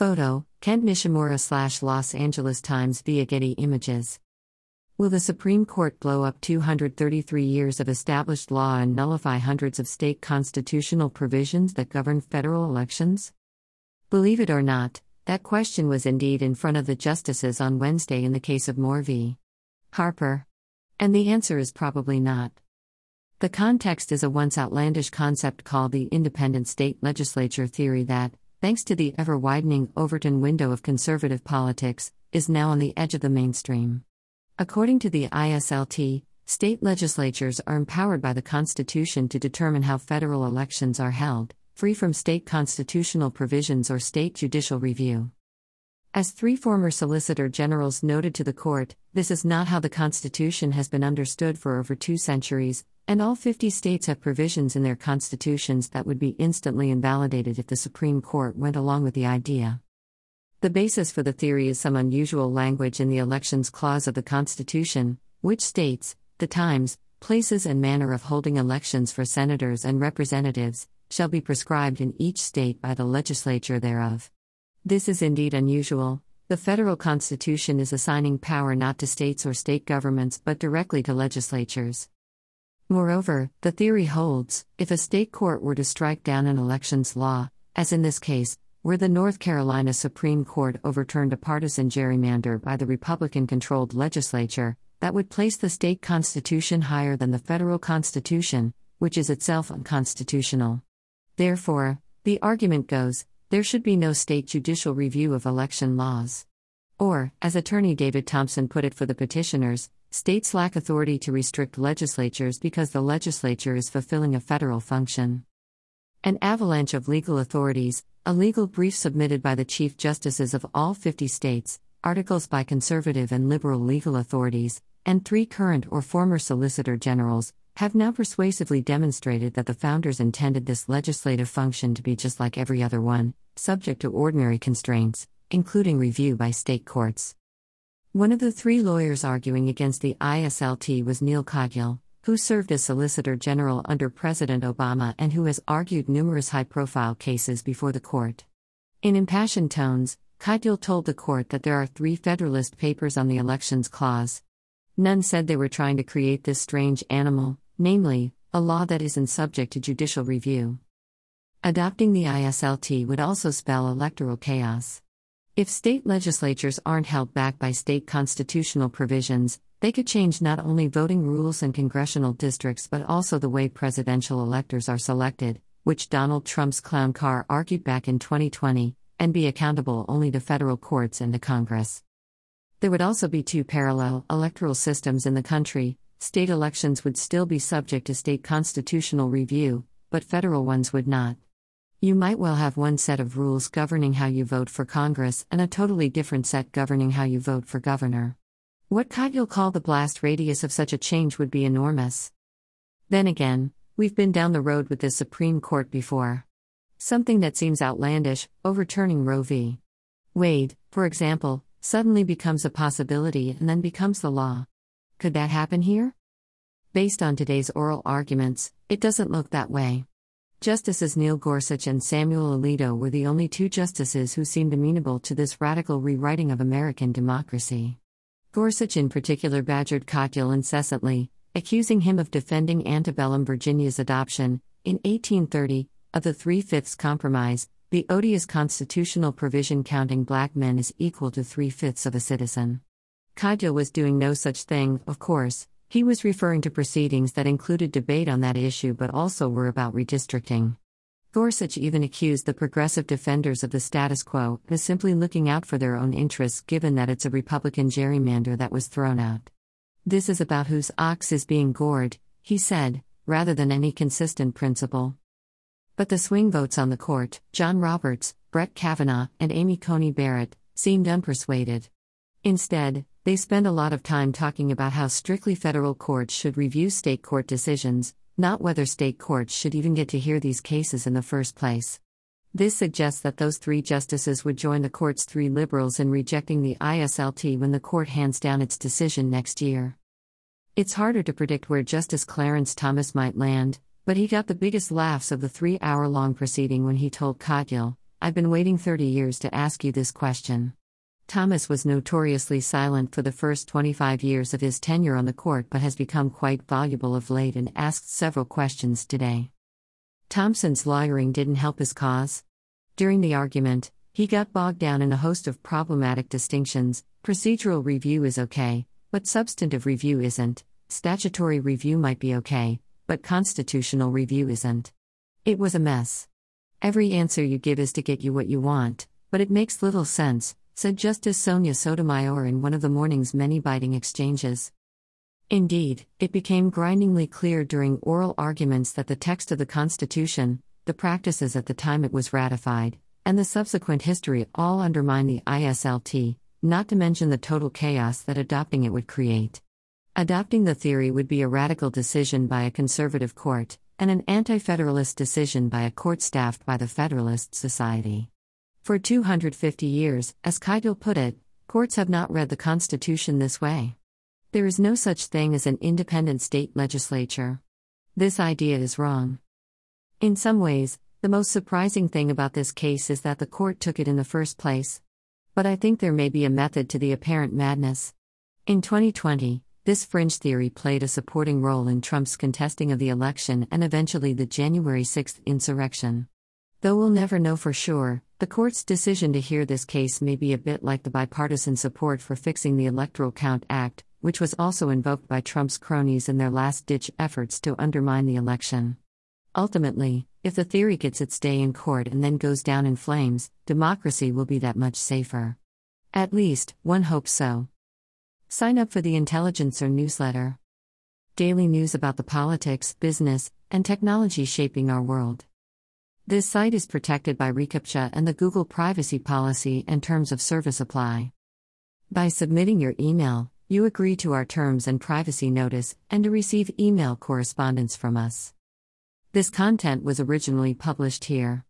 Photo Kent Nishimura slash Los Angeles Times via Getty Images. Will the Supreme Court blow up 233 years of established law and nullify hundreds of state constitutional provisions that govern federal elections? Believe it or not, that question was indeed in front of the justices on Wednesday in the case of Moore v. Harper. And the answer is probably not. The context is a once outlandish concept called the independent state legislature theory that, thanks to the ever widening Overton window of conservative politics, is now on the edge of the mainstream. According to the ISLT, state legislatures are empowered by the Constitution to determine how federal elections are held, free from state constitutional provisions or state judicial review. As three former Solicitor Generals noted to the court, this is not how the Constitution has been understood for over two centuries, and all 50 states have provisions in their constitutions that would be instantly invalidated if the Supreme Court went along with the idea. The basis for the theory is some unusual language in the Elections Clause of the Constitution, which states the times, places, and manner of holding elections for senators and representatives shall be prescribed in each state by the legislature thereof. This is indeed unusual. The federal constitution is assigning power not to states or state governments but directly to legislatures. Moreover, the theory holds if a state court were to strike down an elections law, as in this case, where the North Carolina Supreme Court overturned a partisan gerrymander by the Republican controlled legislature, that would place the state constitution higher than the federal constitution, which is itself unconstitutional. Therefore, the argument goes there should be no state judicial review of election laws. Or, as attorney David Thompson put it for the petitioners, States lack authority to restrict legislatures because the legislature is fulfilling a federal function. An avalanche of legal authorities, a legal brief submitted by the Chief Justices of all 50 states, articles by conservative and liberal legal authorities, and three current or former Solicitor Generals, have now persuasively demonstrated that the founders intended this legislative function to be just like every other one, subject to ordinary constraints, including review by state courts. One of the three lawyers arguing against the ISLT was Neil Katyal, who served as Solicitor General under President Obama and who has argued numerous high profile cases before the court. In impassioned tones, Katyal told the court that there are three Federalist Papers on the Elections Clause. None said they were trying to create this strange animal, namely, a law that isn't subject to judicial review. Adopting the ISLT would also spell electoral chaos. If state legislatures aren't held back by state constitutional provisions, they could change not only voting rules and congressional districts but also the way presidential electors are selected, which Donald Trump's clown car argued back in 2020, and be accountable only to federal courts and to Congress. There would also be two parallel electoral systems in the country. State elections would still be subject to state constitutional review, but federal ones would not. You might well have one set of rules governing how you vote for Congress and a totally different set governing how you vote for governor. What Katyal call the blast radius of such a change would be enormous. Then again, we've been down the road with the Supreme Court before. Something that seems outlandish, overturning Roe v. Wade, for example, suddenly becomes a possibility and then becomes the law. Could that happen here? Based on today's oral arguments, it doesn't look that way. Justices Neil Gorsuch and Samuel Alito were the only two justices who seemed amenable to this radical rewriting of American democracy. Gorsuch, in particular, badgered Katyal incessantly, accusing him of defending antebellum Virginia's adoption, in 1830, of the Three Fifths Compromise, the odious constitutional provision counting black men as equal to three fifths of a citizen. Katyal was doing no such thing, of course, he was referring to proceedings that included debate on that issue but also were about redistricting. Gorsuch even accused the progressive defenders of the status quo of simply looking out for their own interests given that it's a Republican gerrymander that was thrown out. This is about whose ox is being gored, he said, rather than any consistent principle. But the swing votes on the court, John Roberts, Brett Kavanaugh, and Amy Coney Barrett, seemed unpersuaded. Instead, they spend a lot of time talking about how strictly federal courts should review state court decisions, not whether state courts should even get to hear these cases in the first place. This suggests that those three justices would join the court's three liberals in rejecting the ISLT when the court hands down its decision next year. It's harder to predict where Justice Clarence Thomas might land, but he got the biggest laughs of the three hour long proceeding when he told Katyal, I've been waiting 30 years to ask you this question. Thomas was notoriously silent for the first 25 years of his tenure on the court but has become quite voluble of late and asked several questions today. Thompson's lawyering didn't help his cause. During the argument, he got bogged down in a host of problematic distinctions procedural review is okay, but substantive review isn't, statutory review might be okay, but constitutional review isn't. It was a mess. Every answer you give is to get you what you want, but it makes little sense, said Justice Sonia Sotomayor in one of the morning's many biting exchanges. Indeed, it became grindingly clear during oral arguments that the text of the Constitution, the practices at the time it was ratified, and the subsequent history all undermine the ISLT, not to mention the total chaos that adopting it would create. Adopting the theory would be a radical decision by a conservative court, and an anti federalist decision by a court staffed by the Federalist Society. For 250 years, as Katyal put it, courts have not read the Constitution this way. There is no such thing as an independent state legislature. This idea is wrong. In some ways, the most surprising thing about this case is that the court took it in the first place. But I think there may be a method to the apparent madness. In 2020, this fringe theory played a supporting role in Trump's contesting of the election and eventually the January 6 insurrection. Though we'll never know for sure, the court's decision to hear this case may be a bit like the bipartisan support for fixing the Electoral Count Act, which was also invoked by Trump's cronies in their last ditch efforts to undermine the election. Ultimately, if the theory gets its day in court and then goes down in flames, democracy will be that much safer. At least, one hopes so. Sign up for the Intelligencer newsletter. Daily news about the politics, business, and technology shaping our world. This site is protected by reCAPTCHA and the Google privacy policy and terms of service apply. By submitting your email, you agree to our terms and privacy notice and to receive email correspondence from us. This content was originally published here.